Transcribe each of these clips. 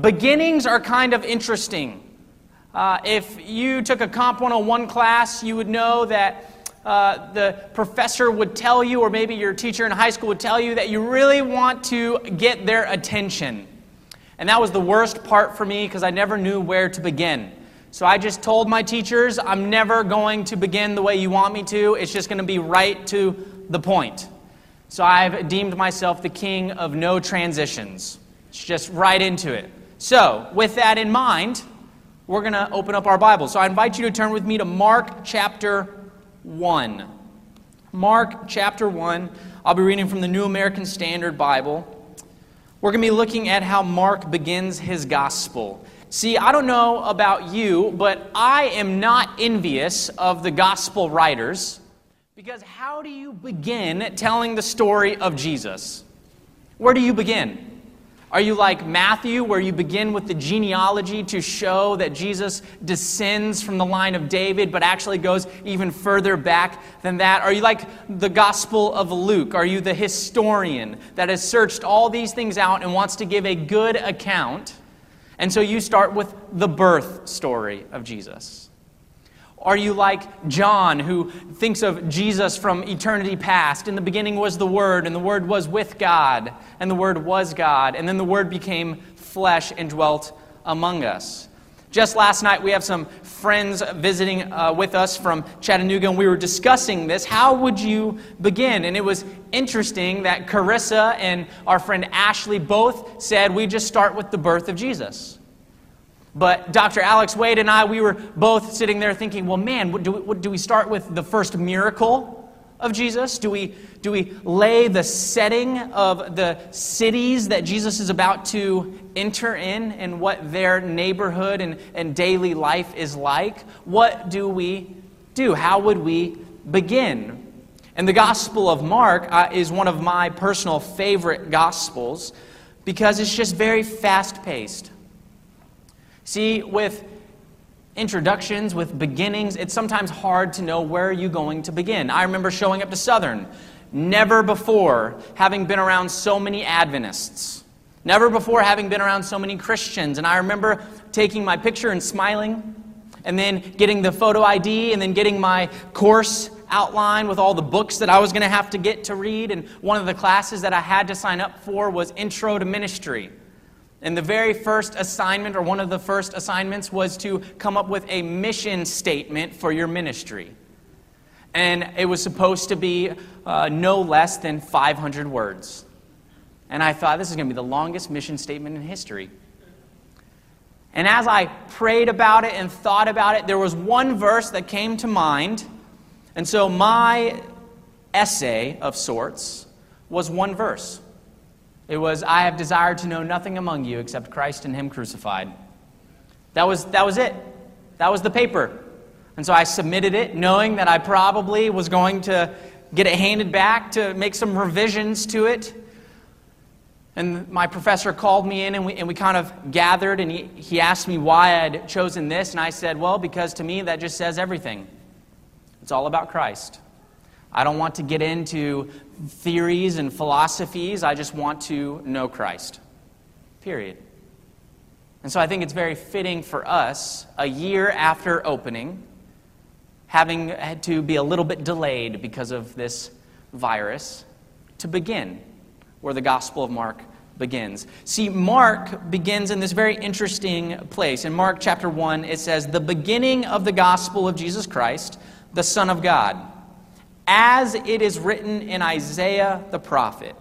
Beginnings are kind of interesting. Uh, if you took a Comp 101 class, you would know that uh, the professor would tell you, or maybe your teacher in high school would tell you, that you really want to get their attention. And that was the worst part for me because I never knew where to begin. So I just told my teachers, I'm never going to begin the way you want me to. It's just going to be right to the point. So I've deemed myself the king of no transitions. It's just right into it. So, with that in mind, we're going to open up our Bible. So I invite you to turn with me to Mark chapter 1. Mark chapter 1. I'll be reading from the New American Standard Bible. We're going to be looking at how Mark begins his gospel. See, I don't know about you, but I am not envious of the gospel writers because how do you begin telling the story of Jesus? Where do you begin? Are you like Matthew, where you begin with the genealogy to show that Jesus descends from the line of David, but actually goes even further back than that? Are you like the Gospel of Luke? Are you the historian that has searched all these things out and wants to give a good account? And so you start with the birth story of Jesus. Are you like John, who thinks of Jesus from eternity past? In the beginning was the Word, and the Word was with God, and the Word was God, and then the Word became flesh and dwelt among us. Just last night, we have some friends visiting uh, with us from Chattanooga, and we were discussing this. How would you begin? And it was interesting that Carissa and our friend Ashley both said we just start with the birth of Jesus. But Dr. Alex Wade and I, we were both sitting there thinking, well, man, do we, do we start with the first miracle of Jesus? Do we, do we lay the setting of the cities that Jesus is about to enter in and what their neighborhood and, and daily life is like? What do we do? How would we begin? And the Gospel of Mark uh, is one of my personal favorite Gospels because it's just very fast paced. See, with introductions, with beginnings, it's sometimes hard to know where you're you going to begin. I remember showing up to Southern, never before having been around so many Adventists, never before having been around so many Christians. And I remember taking my picture and smiling, and then getting the photo ID, and then getting my course outline with all the books that I was going to have to get to read. And one of the classes that I had to sign up for was Intro to Ministry. And the very first assignment, or one of the first assignments, was to come up with a mission statement for your ministry. And it was supposed to be uh, no less than 500 words. And I thought, this is going to be the longest mission statement in history. And as I prayed about it and thought about it, there was one verse that came to mind. And so my essay of sorts was one verse. It was, I have desired to know nothing among you except Christ and Him crucified. That was, that was it. That was the paper. And so I submitted it, knowing that I probably was going to get it handed back to make some revisions to it. And my professor called me in, and we, and we kind of gathered, and he, he asked me why I'd chosen this. And I said, Well, because to me, that just says everything. It's all about Christ. I don't want to get into theories and philosophies. I just want to know Christ. Period. And so I think it's very fitting for us, a year after opening, having had to be a little bit delayed because of this virus, to begin where the Gospel of Mark begins. See, Mark begins in this very interesting place. In Mark chapter 1, it says, The beginning of the gospel of Jesus Christ, the Son of God as it is written in Isaiah the prophet.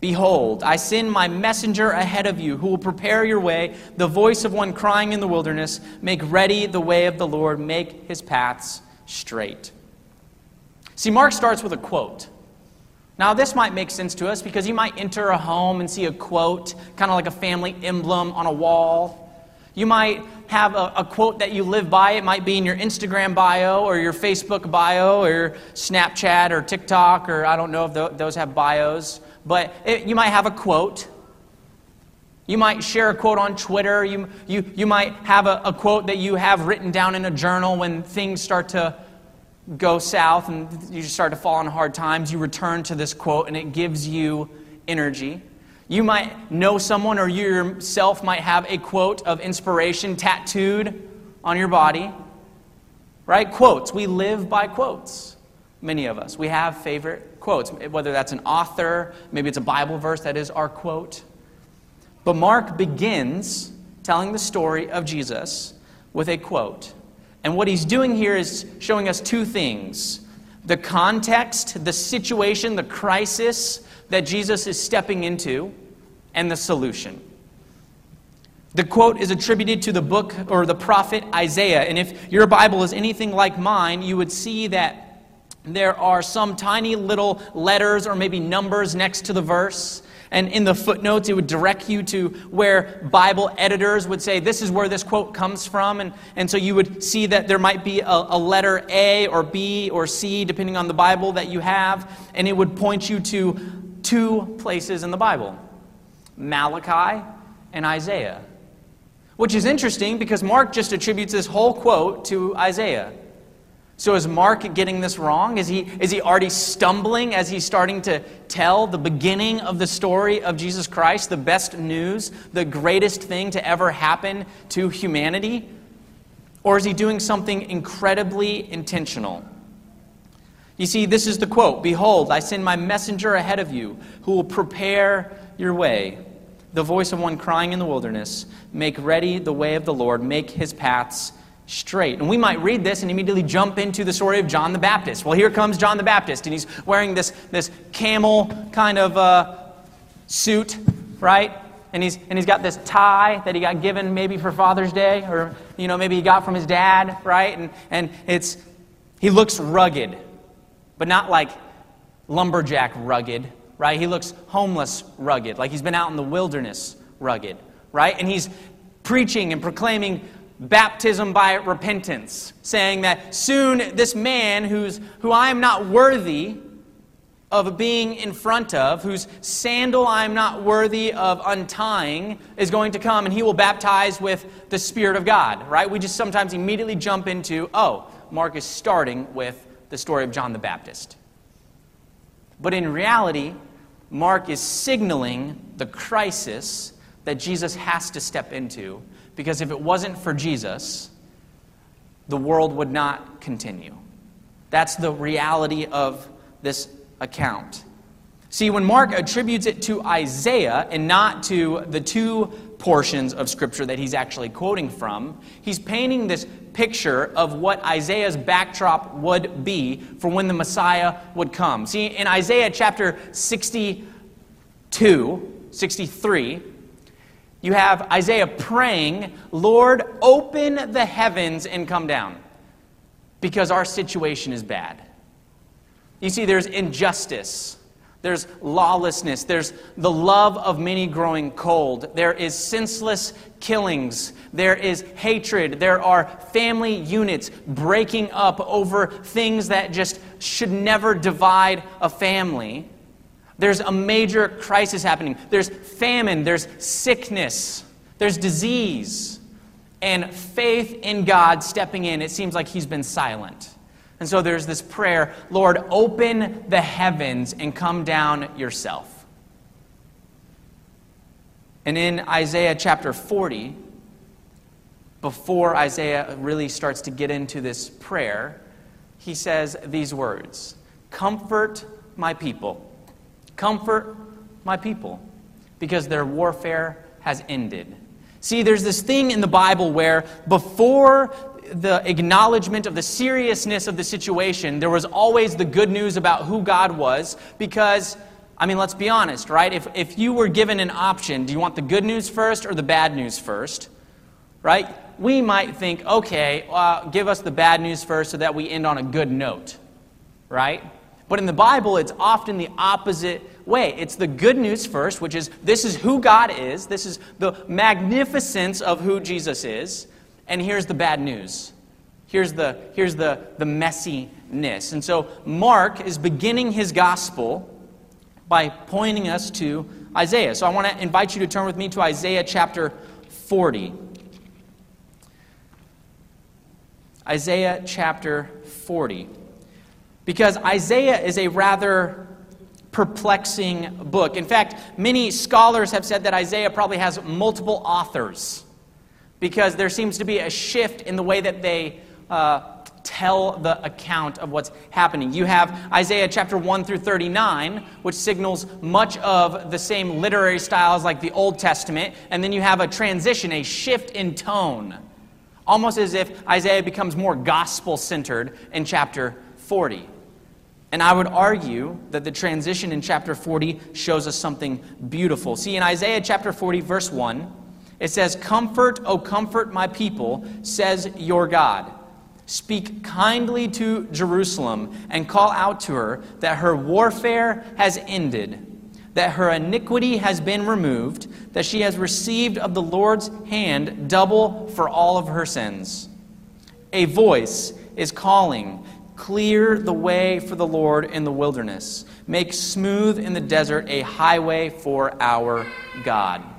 Behold, I send my messenger ahead of you who will prepare your way, the voice of one crying in the wilderness, make ready the way of the Lord, make his paths straight. See, Mark starts with a quote. Now, this might make sense to us because you might enter a home and see a quote, kind of like a family emblem on a wall. You might have a, a, quote that you live by. It might be in your Instagram bio or your Facebook bio or your Snapchat or TikTok, or I don't know if those have bios, but it, you might have a quote. You might share a quote on Twitter. You, you, you might have a, a quote that you have written down in a journal when things start to go south and you start to fall on hard times. You return to this quote and it gives you energy. You might know someone or you yourself might have a quote of inspiration tattooed on your body. Right? Quotes. We live by quotes. Many of us. We have favorite quotes, whether that's an author, maybe it's a Bible verse that is our quote. But Mark begins telling the story of Jesus with a quote. And what he's doing here is showing us two things the context, the situation, the crisis that Jesus is stepping into, and the solution. The quote is attributed to the book or the prophet Isaiah. And if your Bible is anything like mine, you would see that there are some tiny little letters or maybe numbers next to the verse. And in the footnotes, it would direct you to where Bible editors would say, this is where this quote comes from. And, and so you would see that there might be a, a letter A or B or C, depending on the Bible that you have. And it would point you to two places in the Bible Malachi and Isaiah. Which is interesting because Mark just attributes this whole quote to Isaiah. So is Mark getting this wrong? Is he, is he already stumbling as he's starting to tell the beginning of the story of Jesus Christ, the best news, the greatest thing to ever happen to humanity? Or is he doing something incredibly intentional? You see, this is the quote Behold, I send my messenger ahead of you who will prepare your way. The voice of one crying in the wilderness, Make ready the way of the Lord, make his paths straight. And we might read this and immediately jump into the story of John the Baptist. Well, here comes John the Baptist, and he's wearing this, this camel kind of uh, suit, right? And he's, and he's got this tie that he got given maybe for Father's Day, or, you know, maybe he got from his dad, right? And, and it's, he looks rugged, but not like lumberjack rugged, right? He looks homeless rugged, like he's been out in the wilderness rugged, right? And he's preaching and proclaiming baptism by repentance, saying that soon this man who's, who I am not worthy of being in front of, whose sandal I am not worthy of untying, is going to come and he will baptize with the Spirit of God, right? We just sometimes immediately jump into, oh, Mark is starting with the story of John the Baptist. But in reality, Mark is signaling the crisis that Jesus has to step into because if it wasn't for Jesus, the world would not continue. That's the reality of this account. See, when Mark attributes it to Isaiah and not to the two portions of Scripture that he's actually quoting from, he's painting this picture of what Isaiah's backdrop would be for when the Messiah would come. See, in Isaiah chapter 62, 63, you have Isaiah praying, Lord, open the heavens and come down because our situation is bad. You see, there's injustice. There's lawlessness. There's the love of many growing cold. There is senseless killings. There is hatred. There are family units breaking up over things that just should never divide a family. There's a major crisis happening. There's famine, there's sickness, there's disease. And faith in God stepping in, it seems like He's been silent. And so there's this prayer Lord, open the heavens and come down yourself. And in Isaiah chapter 40, before Isaiah really starts to get into this prayer, he says these words Comfort my people Comfort my people because their warfare has ended. See, there's this thing in the Bible where before the acknowledgement of the seriousness of the situation, there was always the good news about who God was because, I mean, let's be honest, right? If, if you were given an option, do you want the good news first or the bad news first? Right? We might think, okay, uh, give us the bad news first so that we end on a good note, right? But in the Bible, it's often the opposite way. It's the good news first, which is this is who God is, this is the magnificence of who Jesus is, and here's the bad news. Here's the, here's the, the messiness. And so Mark is beginning his gospel by pointing us to Isaiah. So I want to invite you to turn with me to Isaiah chapter 40. Isaiah chapter 40. Because Isaiah is a rather perplexing book. In fact, many scholars have said that Isaiah probably has multiple authors because there seems to be a shift in the way that they uh, tell the account of what's happening. You have Isaiah chapter 1 through 39, which signals much of the same literary styles like the Old Testament, and then you have a transition, a shift in tone, almost as if Isaiah becomes more gospel centered in chapter 40. And I would argue that the transition in chapter 40 shows us something beautiful. See, in Isaiah chapter 40, verse 1, it says, Comfort, O comfort my people, says your God. Speak kindly to Jerusalem and call out to her that her warfare has ended, that her iniquity has been removed, that she has received of the Lord's hand double for all of her sins. A voice is calling Clear the way for the Lord in the wilderness. Make smooth in the desert a highway for our God.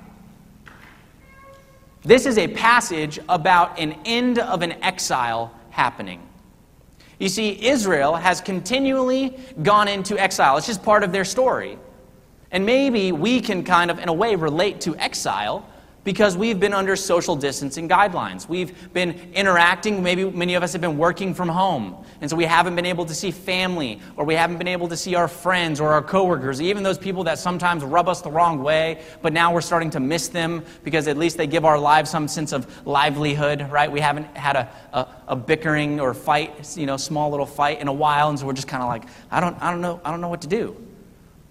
This is a passage about an end of an exile happening. You see, Israel has continually gone into exile. It's just part of their story. And maybe we can kind of, in a way, relate to exile because we've been under social distancing guidelines. We've been interacting, maybe many of us have been working from home. And so we haven't been able to see family, or we haven't been able to see our friends or our coworkers, even those people that sometimes rub us the wrong way, but now we're starting to miss them because at least they give our lives some sense of livelihood, right? We haven't had a, a, a bickering or fight, you know, small little fight in a while, and so we're just kind of like, I don't, I don't know, I don't know what to do.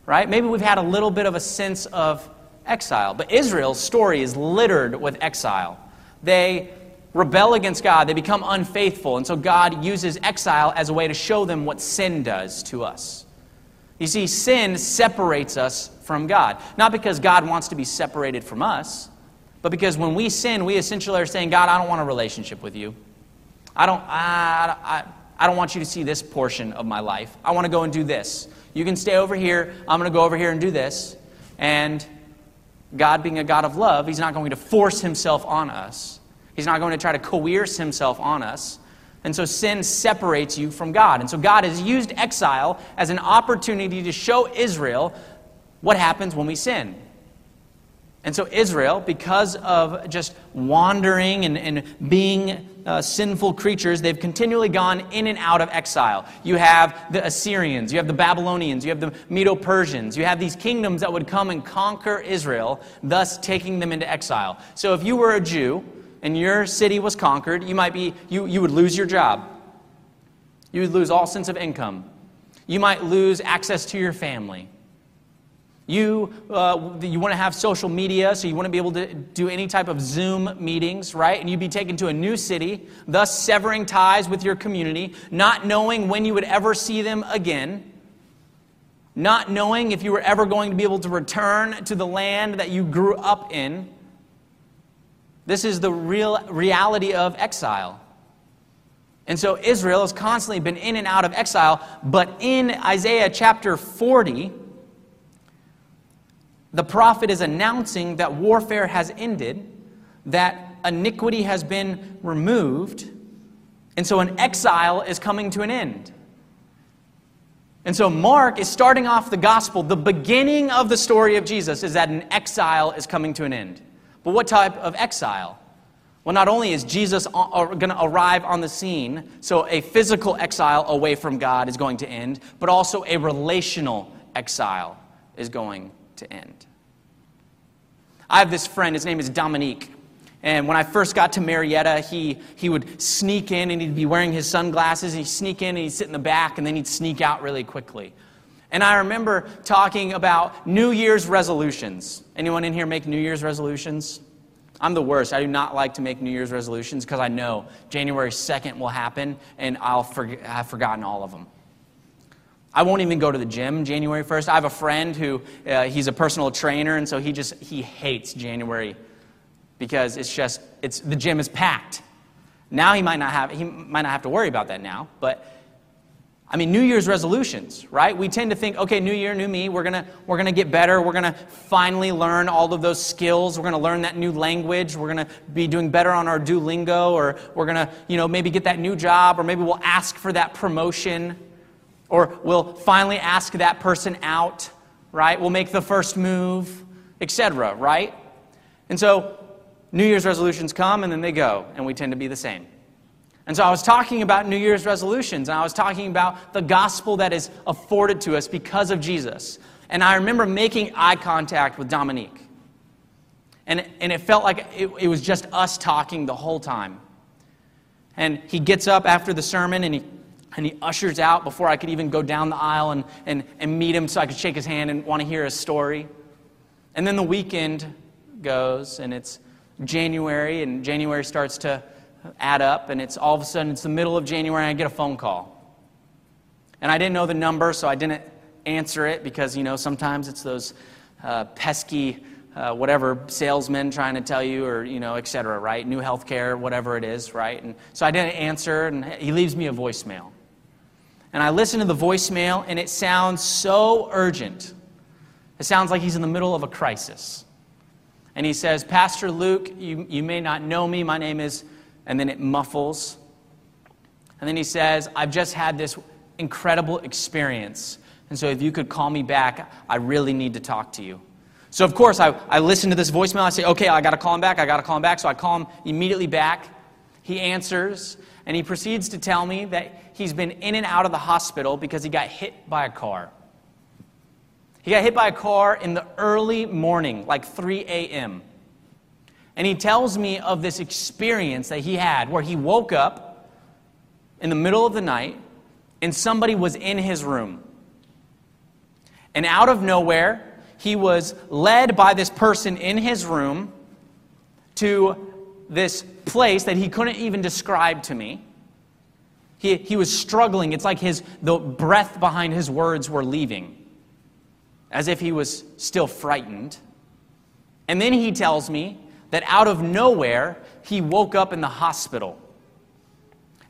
Right? Maybe we've had a little bit of a sense of exile. But Israel's story is littered with exile. They rebel against God, they become unfaithful, and so God uses exile as a way to show them what sin does to us. You see, sin separates us from God. Not because God wants to be separated from us, but because when we sin, we essentially are saying, God, I don't want a relationship with you. I don't, I, I, I don't want you to see this portion of my life. I want to go and do this. You can stay over here. I'm going to go over here and do this. And God being a God of love, He's not going to force Himself on us. He's not going to try to coerce Himself on us. And so sin separates you from God. And so God has used exile as an opportunity to show Israel what happens when we sin. And so, Israel, because of just wandering and, and being uh, sinful creatures, they've continually gone in and out of exile. You have the Assyrians, you have the Babylonians, you have the Medo Persians, you have these kingdoms that would come and conquer Israel, thus taking them into exile. So, if you were a Jew and your city was conquered, you might be, you, you would lose your job. You would lose all sense of income. You might lose access to your family. You, uh, you want to have social media, so you want to be able to do any type of Zoom meetings, right? And you'd be taken to a new city, thus severing ties with your community, not knowing when you would ever see them again, not knowing if you were ever going to be able to return to the land that you grew up in. This is the real reality of exile. And so Israel has constantly been in and out of exile, but in Isaiah chapter 40, the prophet is announcing that warfare has ended, that iniquity has been removed, and so an exile is coming to an end. And so Mark is starting off the gospel. The beginning of the story of Jesus is that an exile is coming to an end. But what type of exile? Well, not only is Jesus going to arrive on the scene, so a physical exile away from God is going to end, but also a relational exile is going to end. I have this friend, his name is Dominique. And when I first got to Marietta, he, he would sneak in and he'd be wearing his sunglasses. He'd sneak in and he'd sit in the back and then he'd sneak out really quickly. And I remember talking about New Year's resolutions. Anyone in here make New Year's resolutions? I'm the worst. I do not like to make New Year's resolutions because I know January 2nd will happen and I'll I've forgotten all of them. I won't even go to the gym January 1st. I have a friend who uh, he's a personal trainer, and so he just he hates January because it's just it's the gym is packed. Now he might not have he might not have to worry about that now, but I mean New Year's resolutions, right? We tend to think, okay, New Year, new me. We're gonna we're gonna get better. We're gonna finally learn all of those skills. We're gonna learn that new language. We're gonna be doing better on our Duolingo, or we're gonna you know maybe get that new job, or maybe we'll ask for that promotion Or we'll finally ask that person out, right? We'll make the first move, etc., right? And so New Year's resolutions come and then they go, and we tend to be the same. And so I was talking about New Year's resolutions, and I was talking about the gospel that is afforded to us because of Jesus. And I remember making eye contact with Dominique. And, and it felt like it, it was just us talking the whole time. And he gets up after the sermon and he, and he ushers out before I could even go down the aisle and, and, and meet him so I could shake his hand and want to hear his story. And then the weekend goes and it's January, and January starts to add up, and it's all of a sudden it's the middle of January and I get a phone call. And I didn't know the number, so I didn't answer it because, you know, sometimes it's those uh, pesky uh, whatever salesmen trying to tell you, or you know, et cetera, right? New healthcare, whatever it is, right? And so I didn't answer, and he leaves me a voicemail. And I listen to the voicemail, and it sounds so urgent. It sounds like he's in the middle of a crisis. And he says, Pastor Luke, you, you may not know me. My name is, and then it muffles. And then he says, I've just had this incredible experience. And so if you could call me back, I really need to talk to you. So, of course, I, I listen to this voicemail. I say, okay, I got to call him back. I got to call him back. So I call him immediately back. He answers, and he proceeds to tell me that he's been in and out of the hospital because he got hit by a car. He got hit by a car in the early morning, like 3 a.m. And he tells me of this experience that he had where he woke up in the middle of the night and somebody was in his room. And out of nowhere, he was led by this person in his room to this place that he couldn't even describe to me. He, he was struggling. It's like his, the breath behind his words were leaving, as if he was still frightened. And then he tells me that out of nowhere, he woke up in the hospital.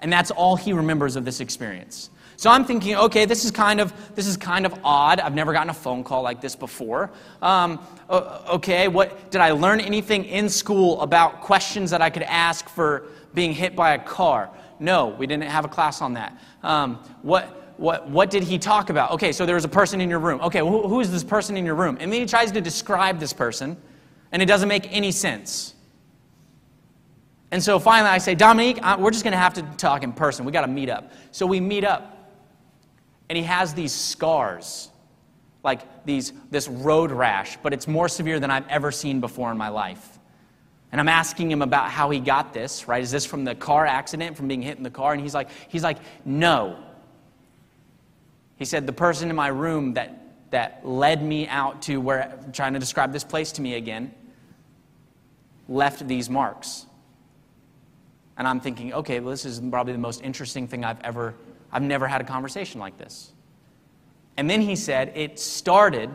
And that's all he remembers of this experience. So I'm thinking, okay, this is kind of this is kind of odd. I've never gotten a phone call like this before. Um, okay, what did I learn anything in school about questions that I could ask for being hit by a car? No, we didn't have a class on that. Um, what what, what did he talk about? Okay, so there was a person in your room. Okay, who, who is this person in your room? And then he tries to describe this person, and it doesn't make any sense. And so finally I say, Dominique, we're just going to have to talk in person. We got to meet up. So we meet up and he has these scars, like these, this road rash, but it's more severe than I've ever seen before in my life. And I'm asking him about how he got this, right? Is this from the car accident, from being hit in the car? And he's like, he's like, no. He said, the person in my room that, that led me out to where, trying to describe this place to me again, left these marks. And I'm thinking, okay, well, this is probably the most interesting thing I've ever I've never had a conversation like this. And then he said, It started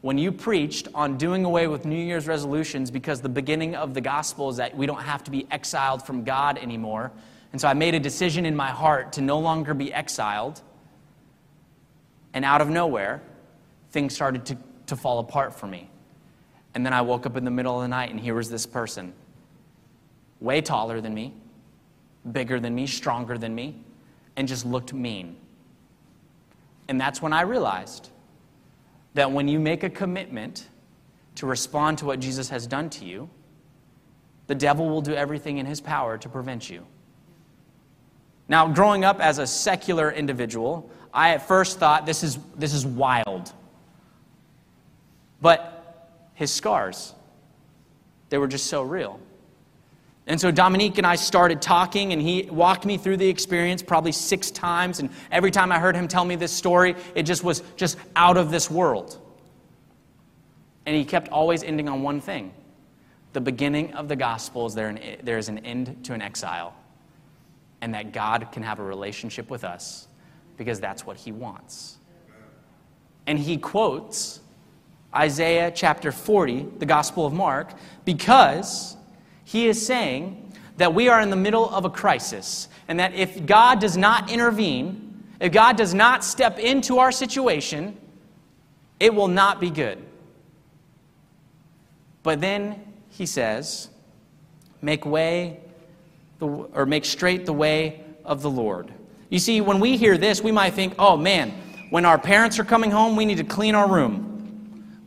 when you preached on doing away with New Year's resolutions because the beginning of the gospel is that we don't have to be exiled from God anymore. And so I made a decision in my heart to no longer be exiled. And out of nowhere, things started to, to fall apart for me. And then I woke up in the middle of the night, and here was this person, way taller than me, bigger than me, stronger than me, and just looked mean. And that's when I realized that when you make a commitment to respond to what Jesus has done to you, the devil will do everything in his power to prevent you. Now, growing up as a secular individual, I at first thought this is, this is wild. But his scars, they were just so real. And so Dominique and I started talking, and he walked me through the experience probably six times. And every time I heard him tell me this story, it just was just out of this world. And he kept always ending on one thing the beginning of the gospel is there, an, there is an end to an exile, and that God can have a relationship with us because that's what he wants. And he quotes Isaiah chapter 40, the Gospel of Mark, because he is saying that we are in the middle of a crisis, and that if God does not intervene, if God does not step into our situation, it will not be good. But then he says, make way, the, or make straight the way of the Lord. You see, when we hear this, we might think, oh man, when our parents are coming home, we need to clean our room.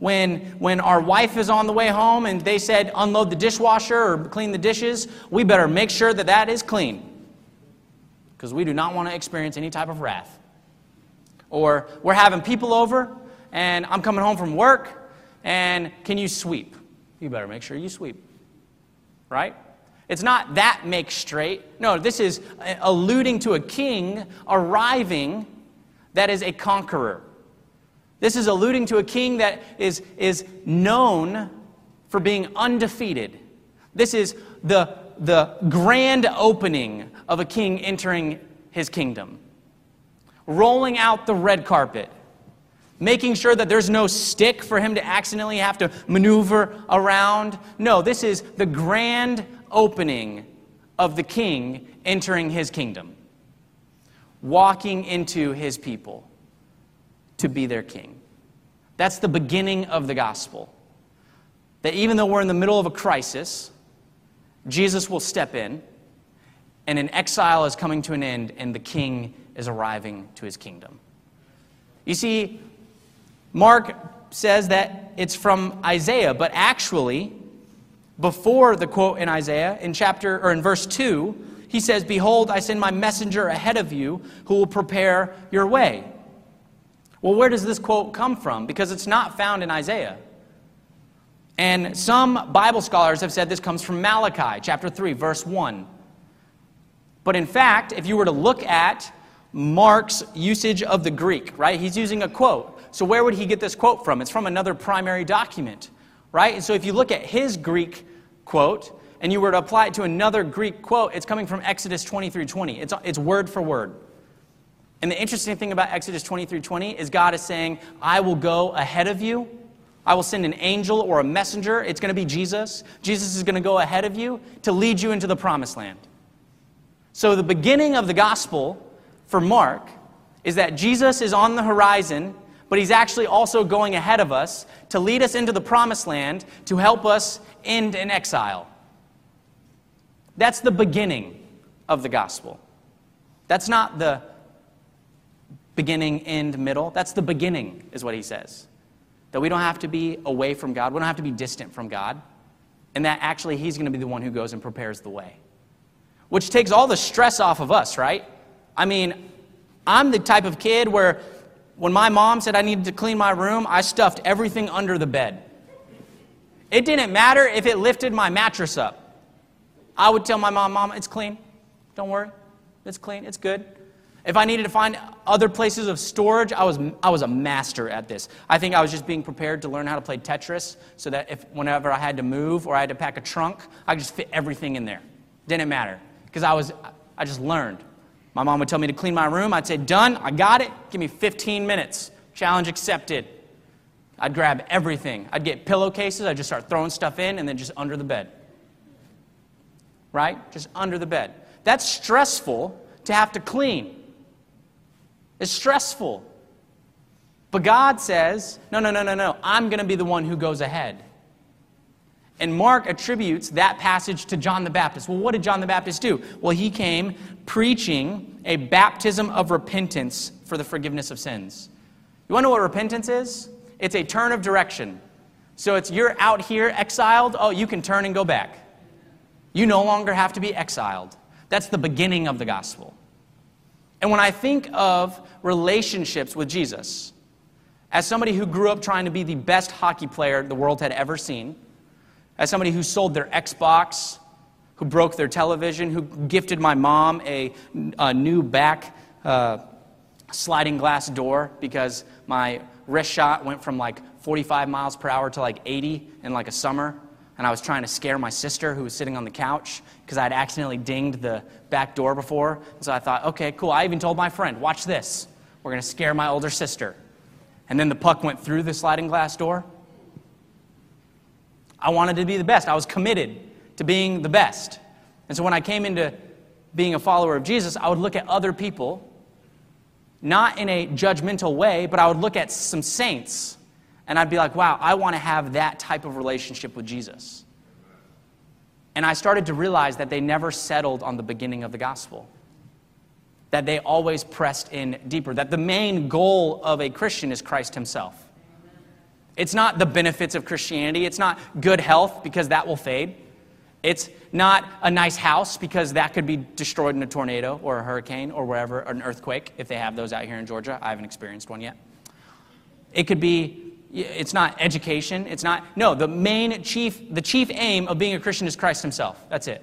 When, when our wife is on the way home and they said unload the dishwasher or clean the dishes, we better make sure that that is clean because we do not want to experience any type of wrath. Or we're having people over and I'm coming home from work and can you sweep? You better make sure you sweep. Right? It's not that make straight. No, this is uh, alluding to a king arriving that is a conqueror. This is alluding to a king that is, is known for being undefeated. This is the, the grand opening of a king entering his kingdom. Rolling out the red carpet, making sure that there's no stick for him to accidentally have to maneuver around. No, this is the grand opening of the king entering his kingdom, walking into his people to be their king. That's the beginning of the gospel. That even though we're in the middle of a crisis, Jesus will step in, and an exile is coming to an end, and the king is arriving to his kingdom. You see, Mark says that it's from Isaiah, but actually, before the quote in Isaiah, in chapter or in verse 2, he says, Behold, I send my messenger ahead of you who will prepare your way. Well, where does this quote come from? Because it's not found in Isaiah. And some Bible scholars have said this comes from Malachi, chapter 3, verse 1. But in fact, if you were to look at Mark's usage of the Greek, right, he's using a quote. So where would he get this quote from? It's from another primary document, right? And so if you look at his Greek quote and you were to apply it to another Greek quote, it's coming from Exodus 23 20. It's, it's word for word. And the interesting thing about Exodus 23 20 is God is saying, I will go ahead of you. I will send an angel or a messenger. It's going to be Jesus. Jesus is going to go ahead of you to lead you into the promised land. So, the beginning of the gospel for Mark is that Jesus is on the horizon, but he's actually also going ahead of us to lead us into the promised land to help us end in exile. That's the beginning of the gospel. That's not the beginning, end, middle. That's the beginning, is what he says. That we don't have to be away from God, we don't have to be distant from God, and that actually he's going to be the one who goes and prepares the way. Which takes all the stress off of us, right? I mean, I'm the type of kid where when my mom said I needed to clean my room, I stuffed everything under the bed. It didn't matter if it lifted my mattress up. I would tell my mom, Mom, it's clean. Don't worry. It's clean. It's good. If I needed to find other places of storage, I was, I was a master at this. I think I was just being prepared to learn how to play Tetris so that if whenever I had to move or I had to pack a trunk, I could just fit everything in there. Didn't matter because I was I just learned. My mom would tell me to clean my room. I'd say, "Done. I got it. Give me 15 minutes. Challenge accepted." I'd grab everything. I'd get pillowcases. I'd just start throwing stuff in and then just under the bed. Right? Just under the bed. That's stressful to have to clean. It's stressful. But God says, no, no, no, no, no. I'm going to be the one who goes ahead. And Mark attributes that passage to John the Baptist. Well, what did John the Baptist do? Well, he came preaching a baptism of repentance for the forgiveness of sins. You want to know what repentance is? It's a turn of direction. So it's you're out here exiled, oh, you can turn and go back. You no longer have to be exiled. That's the beginning of the gospel. And when I think of relationships with Jesus, as somebody who grew up trying to be the best hockey player the world had ever seen, as somebody who sold their Xbox, who broke their television, who gifted my mom a, a new back uh, sliding glass door because my wrist shot went from like 45 miles per hour to like 80 in like a summer and I was trying to scare my sister who was sitting on the couch because I had accidentally dinged the back door before. so I thought, okay, cool. I even told my friend, watch this. We're going to scare my older sister. And then the puck went through the sliding glass door. I wanted to be the best. I was committed to being the best. And so when I came into being a follower of Jesus, I would look at other people, not in a judgmental way, but I would look at some saints and I'd be like, wow, I want to have that type of relationship with Jesus. And I started to realize that they never settled on the beginning of the gospel. that they always pressed in deeper, that the main goal of a Christian is Christ himself. It's not the benefits of Christianity, it's not good health because that will fade. It's not a nice house because that could be destroyed in a tornado or a hurricane or wherever, or an earthquake, if they have those out here in Georgia. I haven't experienced one yet. It could be, it's not education. It's not, no, the main chief, the chief aim of being a Christian is Christ himself. That's it.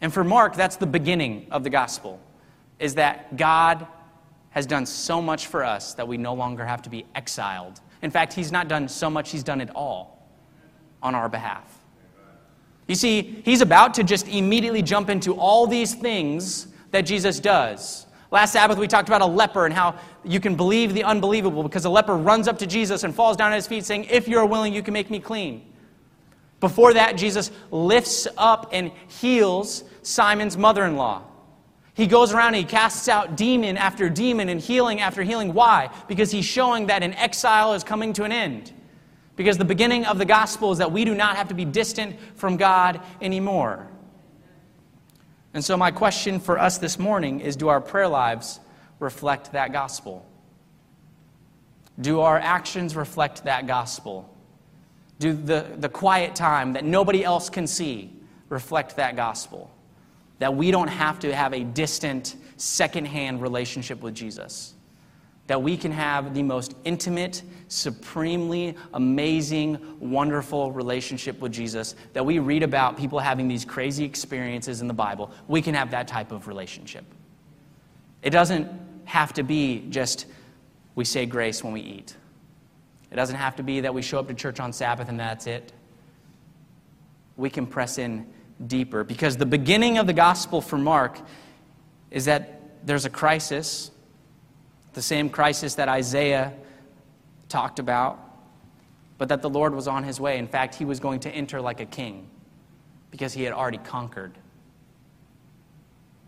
And for Mark, that's the beginning of the gospel, is that God has done so much for us that we no longer have to be exiled. In fact, he's not done so much, he's done it all on our behalf. You see, he's about to just immediately jump into all these things that Jesus does. Last Sabbath, we talked about a leper and how you can believe the unbelievable because a leper runs up to Jesus and falls down at his feet saying, If you're willing, you can make me clean. Before that, Jesus lifts up and heals Simon's mother in law. He goes around and he casts out demon after demon and healing after healing. Why? Because he's showing that an exile is coming to an end. Because the beginning of the gospel is that we do not have to be distant from God anymore. And so, my question for us this morning is do our prayer lives reflect that gospel? Do our actions reflect that gospel? Do the, the quiet time that nobody else can see reflect that gospel? That we don't have to have a distant, secondhand relationship with Jesus that we can have the most intimate, supremely amazing, wonderful relationship with Jesus, that we read about people having these crazy experiences in the Bible. We can have that type of relationship. It doesn't have to be just we say grace when we eat. It doesn't have to be that we show up to church on Sabbath and that's it. We can press in deeper because the beginning of the gospel for Mark is that there's a crisis the same crisis that Isaiah talked about, but that the Lord was on his way. In fact, he was going to enter like a king because he had already conquered.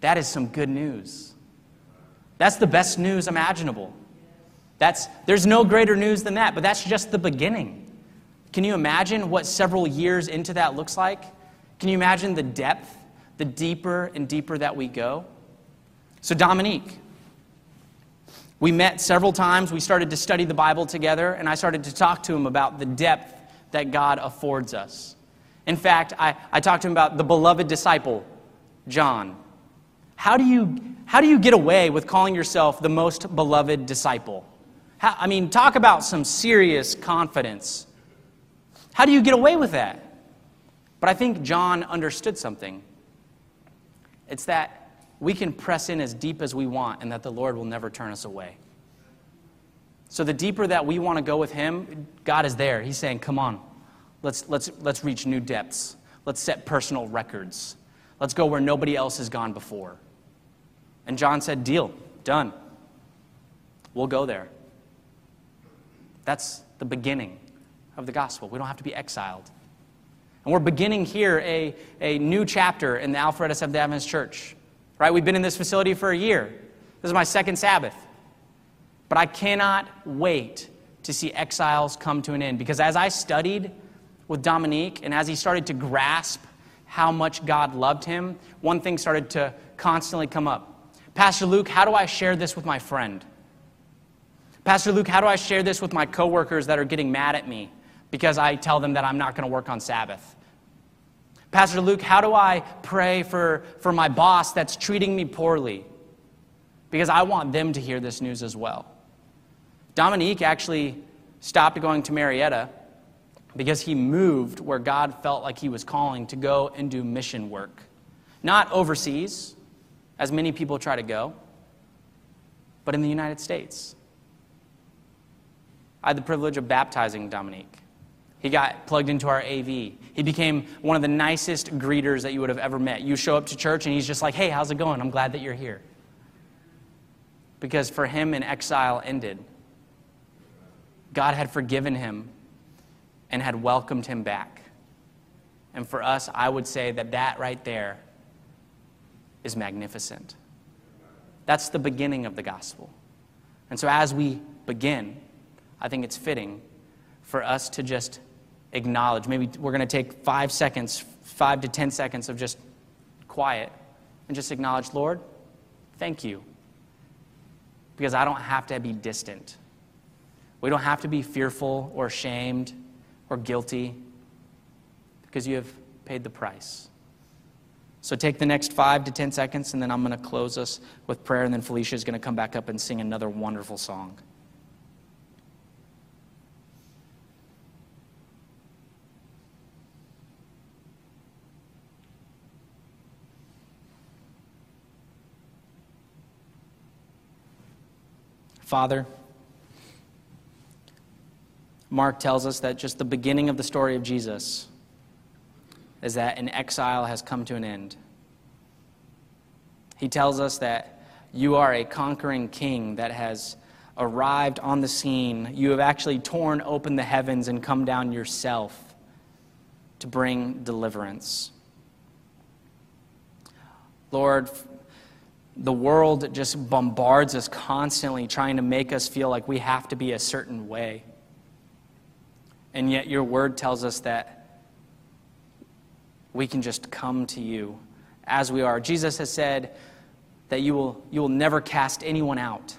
That is some good news. That's the best news imaginable. That's, there's no greater news than that, but that's just the beginning. Can you imagine what several years into that looks like? Can you imagine the depth, the deeper and deeper that we go? So, Dominique, we met several times. We started to study the Bible together, and I started to talk to him about the depth that God affords us. In fact, I, I talked to him about the beloved disciple, John. How do you, how do you get away with calling yourself the most beloved disciple? How, I mean, talk about some serious confidence. How do you get away with that? But I think John understood something. It's that we can press in as deep as we want and that the Lord will never turn us away. So the deeper that we want to go with him, God is there. He's saying, "Come on. Let's let's let's reach new depths. Let's set personal records. Let's go where nobody else has gone before." And John said, "Deal. Done. We'll go there." That's the beginning of the gospel. We don't have to be exiled. And we're beginning here a, a new chapter in the Alpharetta Seventh Adventist Church right? We've been in this facility for a year. This is my second Sabbath. But I cannot wait to see exiles come to an end because as I studied with Dominique and as he started to grasp how much God loved him, one thing started to constantly come up. Pastor Luke, how do I share this with my friend? Pastor Luke, how do I share this with my coworkers that are getting mad at me because I tell them that I'm not going to work on Sabbath? Pastor Luke, how do I pray for, for my boss that's treating me poorly? Because I want them to hear this news as well. Dominique actually stopped going to Marietta because he moved where God felt like he was calling to go and do mission work. Not overseas, as many people try to go, but in the United States. I had the privilege of baptizing Dominique. He got plugged into our AV. He became one of the nicest greeters that you would have ever met. You show up to church and he's just like, hey, how's it going? I'm glad that you're here. Because for him, an exile ended. God had forgiven him and had welcomed him back. And for us, I would say that that right there is magnificent. That's the beginning of the gospel. And so as we begin, I think it's fitting for us to just acknowledge. Maybe we're going to take five seconds, five to ten seconds of just quiet and just acknowledge, Lord, thank you because I don't have to be distant. We don't have to be fearful or ashamed or guilty because you have paid the price. So take the next five to 10 seconds, and then I'm going to close us with prayer, and then Felicia is going to come back up and sing another wonderful song. Father, Mark tells us that just the beginning of the story of Jesus is that an exile has come to an end. He tells us that you are a conquering king that has arrived on the scene. You have actually torn open the heavens and come down yourself to bring deliverance. Lord, the world just bombards us constantly, trying to make us feel like we have to be a certain way. And yet, your word tells us that we can just come to you as we are. Jesus has said that you will, you will never cast anyone out.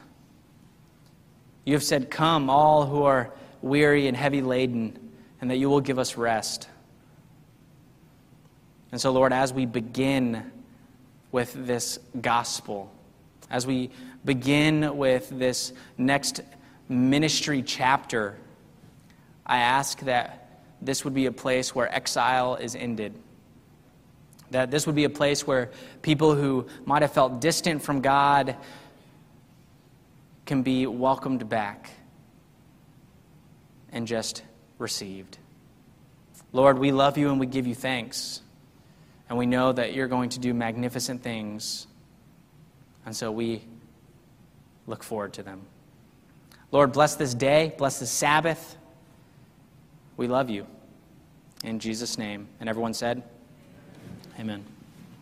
You have said, Come, all who are weary and heavy laden, and that you will give us rest. And so, Lord, as we begin with this gospel, as we begin with this next ministry chapter, I ask that this would be a place where exile is ended. That this would be a place where people who might have felt distant from God can be welcomed back and just received. Lord, we love you and we give you thanks. And we know that you're going to do magnificent things. And so we look forward to them. Lord, bless this day, bless this Sabbath. We love you. In Jesus' name. And everyone said, Amen.